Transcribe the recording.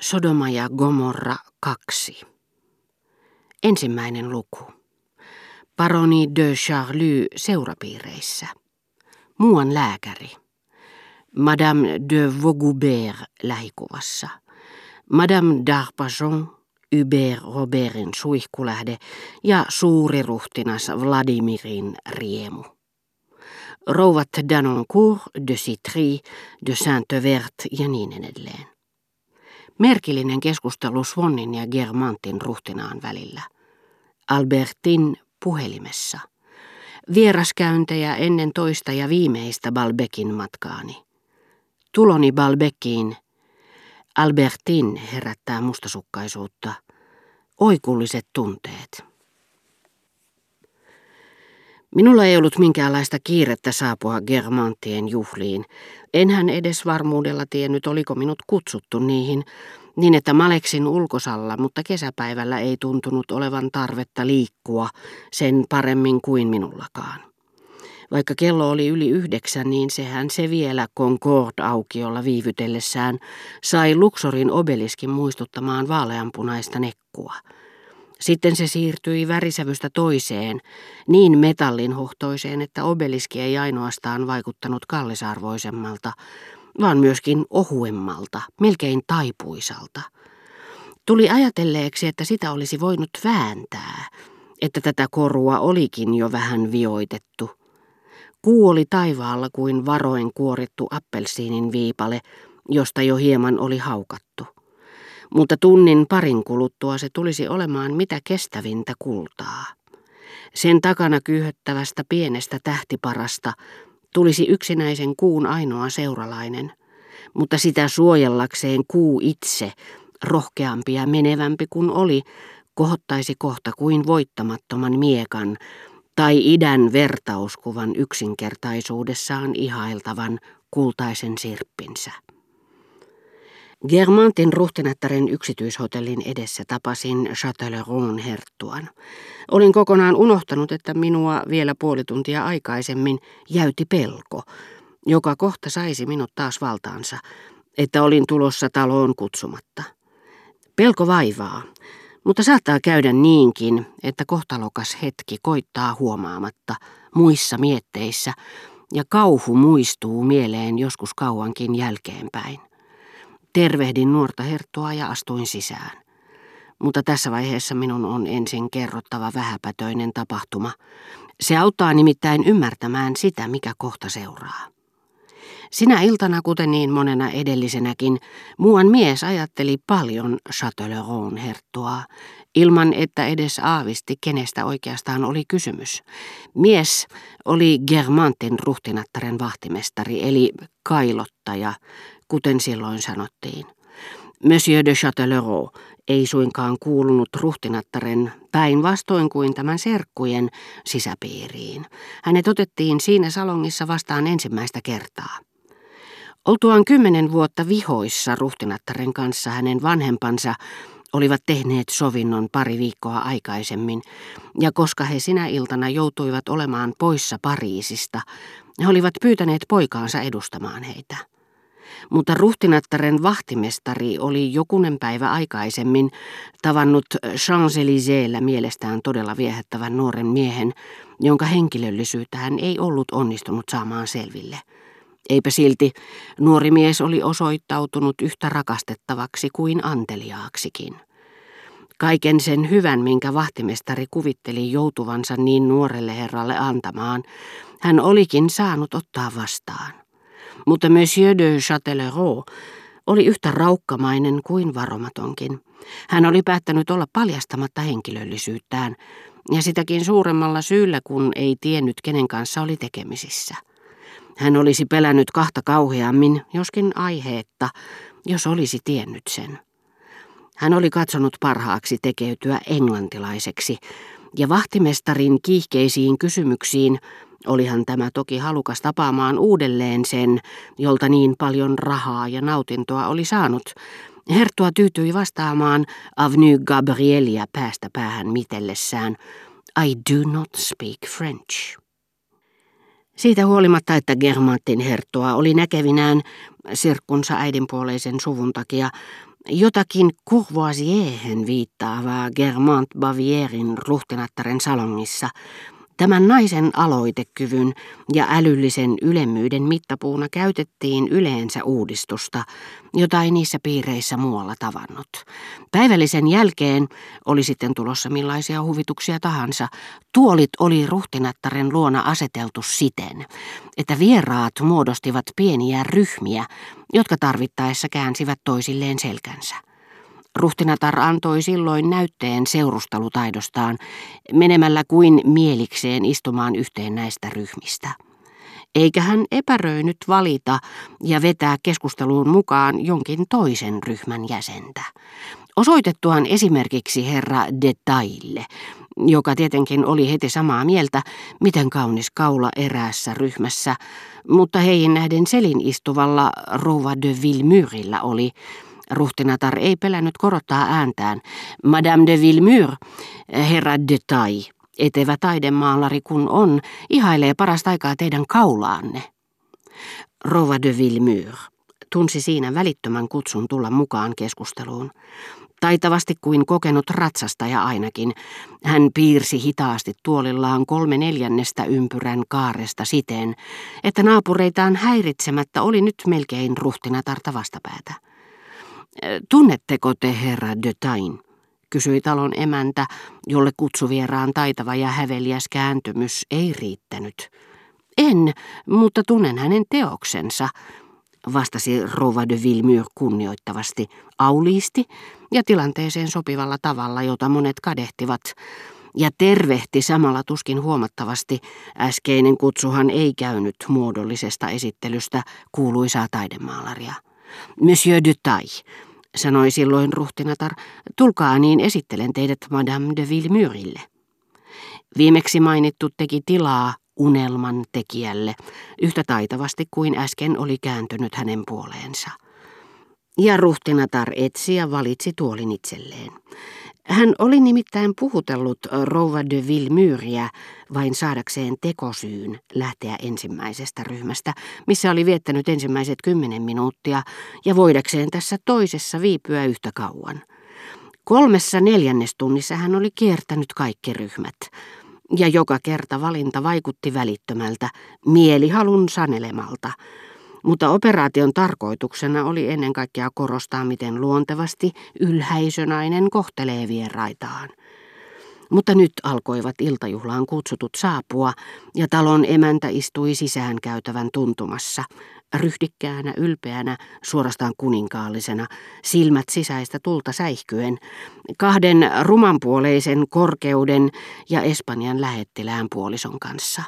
Sodoma ja Gomorra 2. Ensimmäinen luku. Paroni de Charlie seurapiireissä. Muuan lääkäri. Madame de Vaugoubert lähikuvassa. Madame d'Arpajon, Hubert Robertin suihkulähde ja suuri ruhtinas Vladimirin riemu. Rouvat Danoncourt, de Citry, de Saint-Evert ja niin edelleen. Merkillinen keskustelu Swannin ja Germantin ruhtinaan välillä. Albertin puhelimessa. Vieraskäyntejä ennen toista ja viimeistä Balbekin matkaani. Tuloni Balbekiin. Albertin herättää mustasukkaisuutta. Oikulliset tunteet. Minulla ei ollut minkäänlaista kiirettä saapua Germantien juhliin. Enhän edes varmuudella tiennyt, oliko minut kutsuttu niihin, niin että Maleksin ulkosalla, mutta kesäpäivällä ei tuntunut olevan tarvetta liikkua sen paremmin kuin minullakaan. Vaikka kello oli yli yhdeksän, niin sehän se vielä Concord-aukiolla viivytellessään sai Luxorin obeliskin muistuttamaan vaaleanpunaista nekkua – sitten se siirtyi värisävystä toiseen, niin metallinhohtoiseen, että obeliski ei ainoastaan vaikuttanut kallisarvoisemmalta, vaan myöskin ohuemmalta, melkein taipuisalta. Tuli ajatelleeksi, että sitä olisi voinut vääntää, että tätä korua olikin jo vähän vioitettu. Kuu oli taivaalla kuin varoen kuorittu appelsiinin viipale, josta jo hieman oli haukattu mutta tunnin parin kuluttua se tulisi olemaan mitä kestävintä kultaa. Sen takana kyyhöttävästä pienestä tähtiparasta tulisi yksinäisen kuun ainoa seuralainen, mutta sitä suojellakseen kuu itse, rohkeampi ja menevämpi kuin oli, kohottaisi kohta kuin voittamattoman miekan tai idän vertauskuvan yksinkertaisuudessaan ihailtavan kultaisen sirppinsä. Germantin ruhtinattaren yksityishotellin edessä tapasin Châtelleraun herttuan. Olin kokonaan unohtanut, että minua vielä puoli tuntia aikaisemmin jäyti pelko, joka kohta saisi minut taas valtaansa, että olin tulossa taloon kutsumatta. Pelko vaivaa, mutta saattaa käydä niinkin, että kohtalokas hetki koittaa huomaamatta muissa mietteissä, ja kauhu muistuu mieleen joskus kauankin jälkeenpäin. Tervehdin nuorta herttua ja astuin sisään. Mutta tässä vaiheessa minun on ensin kerrottava vähäpätöinen tapahtuma. Se auttaa nimittäin ymmärtämään sitä, mikä kohta seuraa. Sinä iltana, kuten niin monena edellisenäkin, muuan mies ajatteli paljon Châtelleraun herttua, ilman että edes aavisti, kenestä oikeastaan oli kysymys. Mies oli Germantin ruhtinattaren vahtimestari, eli kailottaja, kuten silloin sanottiin. Monsieur de Châtellerault ei suinkaan kuulunut ruhtinattaren päinvastoin kuin tämän serkkujen sisäpiiriin. Hänet otettiin siinä salongissa vastaan ensimmäistä kertaa. Oltuaan kymmenen vuotta vihoissa ruhtinattaren kanssa hänen vanhempansa olivat tehneet sovinnon pari viikkoa aikaisemmin, ja koska he sinä iltana joutuivat olemaan poissa Pariisista, he olivat pyytäneet poikaansa edustamaan heitä mutta ruhtinattaren vahtimestari oli jokunen päivä aikaisemmin tavannut Champs-Élysées'llä mielestään todella viehättävän nuoren miehen, jonka henkilöllisyyttä hän ei ollut onnistunut saamaan selville. Eipä silti, nuori mies oli osoittautunut yhtä rakastettavaksi kuin anteliaaksikin. Kaiken sen hyvän, minkä vahtimestari kuvitteli joutuvansa niin nuorelle herralle antamaan, hän olikin saanut ottaa vastaan mutta Monsieur de Châtellerault oli yhtä raukkamainen kuin varomatonkin. Hän oli päättänyt olla paljastamatta henkilöllisyyttään, ja sitäkin suuremmalla syyllä, kun ei tiennyt, kenen kanssa oli tekemisissä. Hän olisi pelännyt kahta kauheammin, joskin aiheetta, jos olisi tiennyt sen. Hän oli katsonut parhaaksi tekeytyä englantilaiseksi, ja vahtimestarin kiihkeisiin kysymyksiin Olihan tämä toki halukas tapaamaan uudelleen sen, jolta niin paljon rahaa ja nautintoa oli saanut. Herttua tyytyi vastaamaan Avenue Gabrielia päästä päähän mitellessään. I do not speak French. Siitä huolimatta, että Germantin herttua oli näkevinään sirkkunsa äidinpuoleisen suvun takia, Jotakin Courvoisiehen viittaavaa Germant Bavierin ruhtinattaren salongissa Tämän naisen aloitekyvyn ja älyllisen ylemmyyden mittapuuna käytettiin yleensä uudistusta, jota ei niissä piireissä muualla tavannut. Päivällisen jälkeen oli sitten tulossa millaisia huvituksia tahansa. Tuolit oli ruhtinattaren luona aseteltu siten, että vieraat muodostivat pieniä ryhmiä, jotka tarvittaessa käänsivät toisilleen selkänsä. Ruhtinatar antoi silloin näytteen seurustelutaidostaan menemällä kuin mielikseen istumaan yhteen näistä ryhmistä. Eikä hän epäröinyt valita ja vetää keskusteluun mukaan jonkin toisen ryhmän jäsentä. Osoitettuaan esimerkiksi herra Detaille, joka tietenkin oli heti samaa mieltä, miten kaunis kaula eräässä ryhmässä, mutta heihin nähden selin istuvalla rouva de Villemyrillä oli, Ruhtinatar ei pelännyt korottaa ääntään. Madame de Villemur, herra de Tai, etevä taidemaalari kun on, ihailee parasta aikaa teidän kaulaanne. Rova de Villemur tunsi siinä välittömän kutsun tulla mukaan keskusteluun. Taitavasti kuin kokenut ratsastaja ainakin, hän piirsi hitaasti tuolillaan kolme neljännestä ympyrän kaaresta siten, että naapureitaan häiritsemättä oli nyt melkein ruhtinatarta vastapäätä. Tunnetteko te herra de Tain? kysyi talon emäntä, jolle kutsuvieraan taitava ja häveliäs kääntymys ei riittänyt. En, mutta tunnen hänen teoksensa, vastasi Rova de Villemur kunnioittavasti, auliisti ja tilanteeseen sopivalla tavalla, jota monet kadehtivat, ja tervehti samalla tuskin huomattavasti, äskeinen kutsuhan ei käynyt muodollisesta esittelystä kuuluisaa taidemaalaria. Monsieur de Taille, sanoi silloin ruhtinatar, tulkaa niin esittelen teidät Madame de Villemurille. Viimeksi mainittu teki tilaa unelman tekijälle, yhtä taitavasti kuin äsken oli kääntynyt hänen puoleensa. Ja ruhtinatar etsi ja valitsi tuolin itselleen. Hän oli nimittäin puhutellut rouva de Villemyriä vain saadakseen tekosyyn lähteä ensimmäisestä ryhmästä, missä oli viettänyt ensimmäiset kymmenen minuuttia, ja voidakseen tässä toisessa viipyä yhtä kauan. Kolmessa neljännestunnissa hän oli kiertänyt kaikki ryhmät, ja joka kerta valinta vaikutti välittömältä, mielihalun sanelemalta, mutta operaation tarkoituksena oli ennen kaikkea korostaa, miten luontevasti ylhäisönainen kohtelee vieraitaan. Mutta nyt alkoivat iltajuhlaan kutsutut saapua, ja talon emäntä istui sisään käytävän tuntumassa, ryhdikkäänä, ylpeänä, suorastaan kuninkaallisena, silmät sisäistä tulta säihkyen, kahden rumanpuoleisen korkeuden ja Espanjan lähettilään puolison kanssa.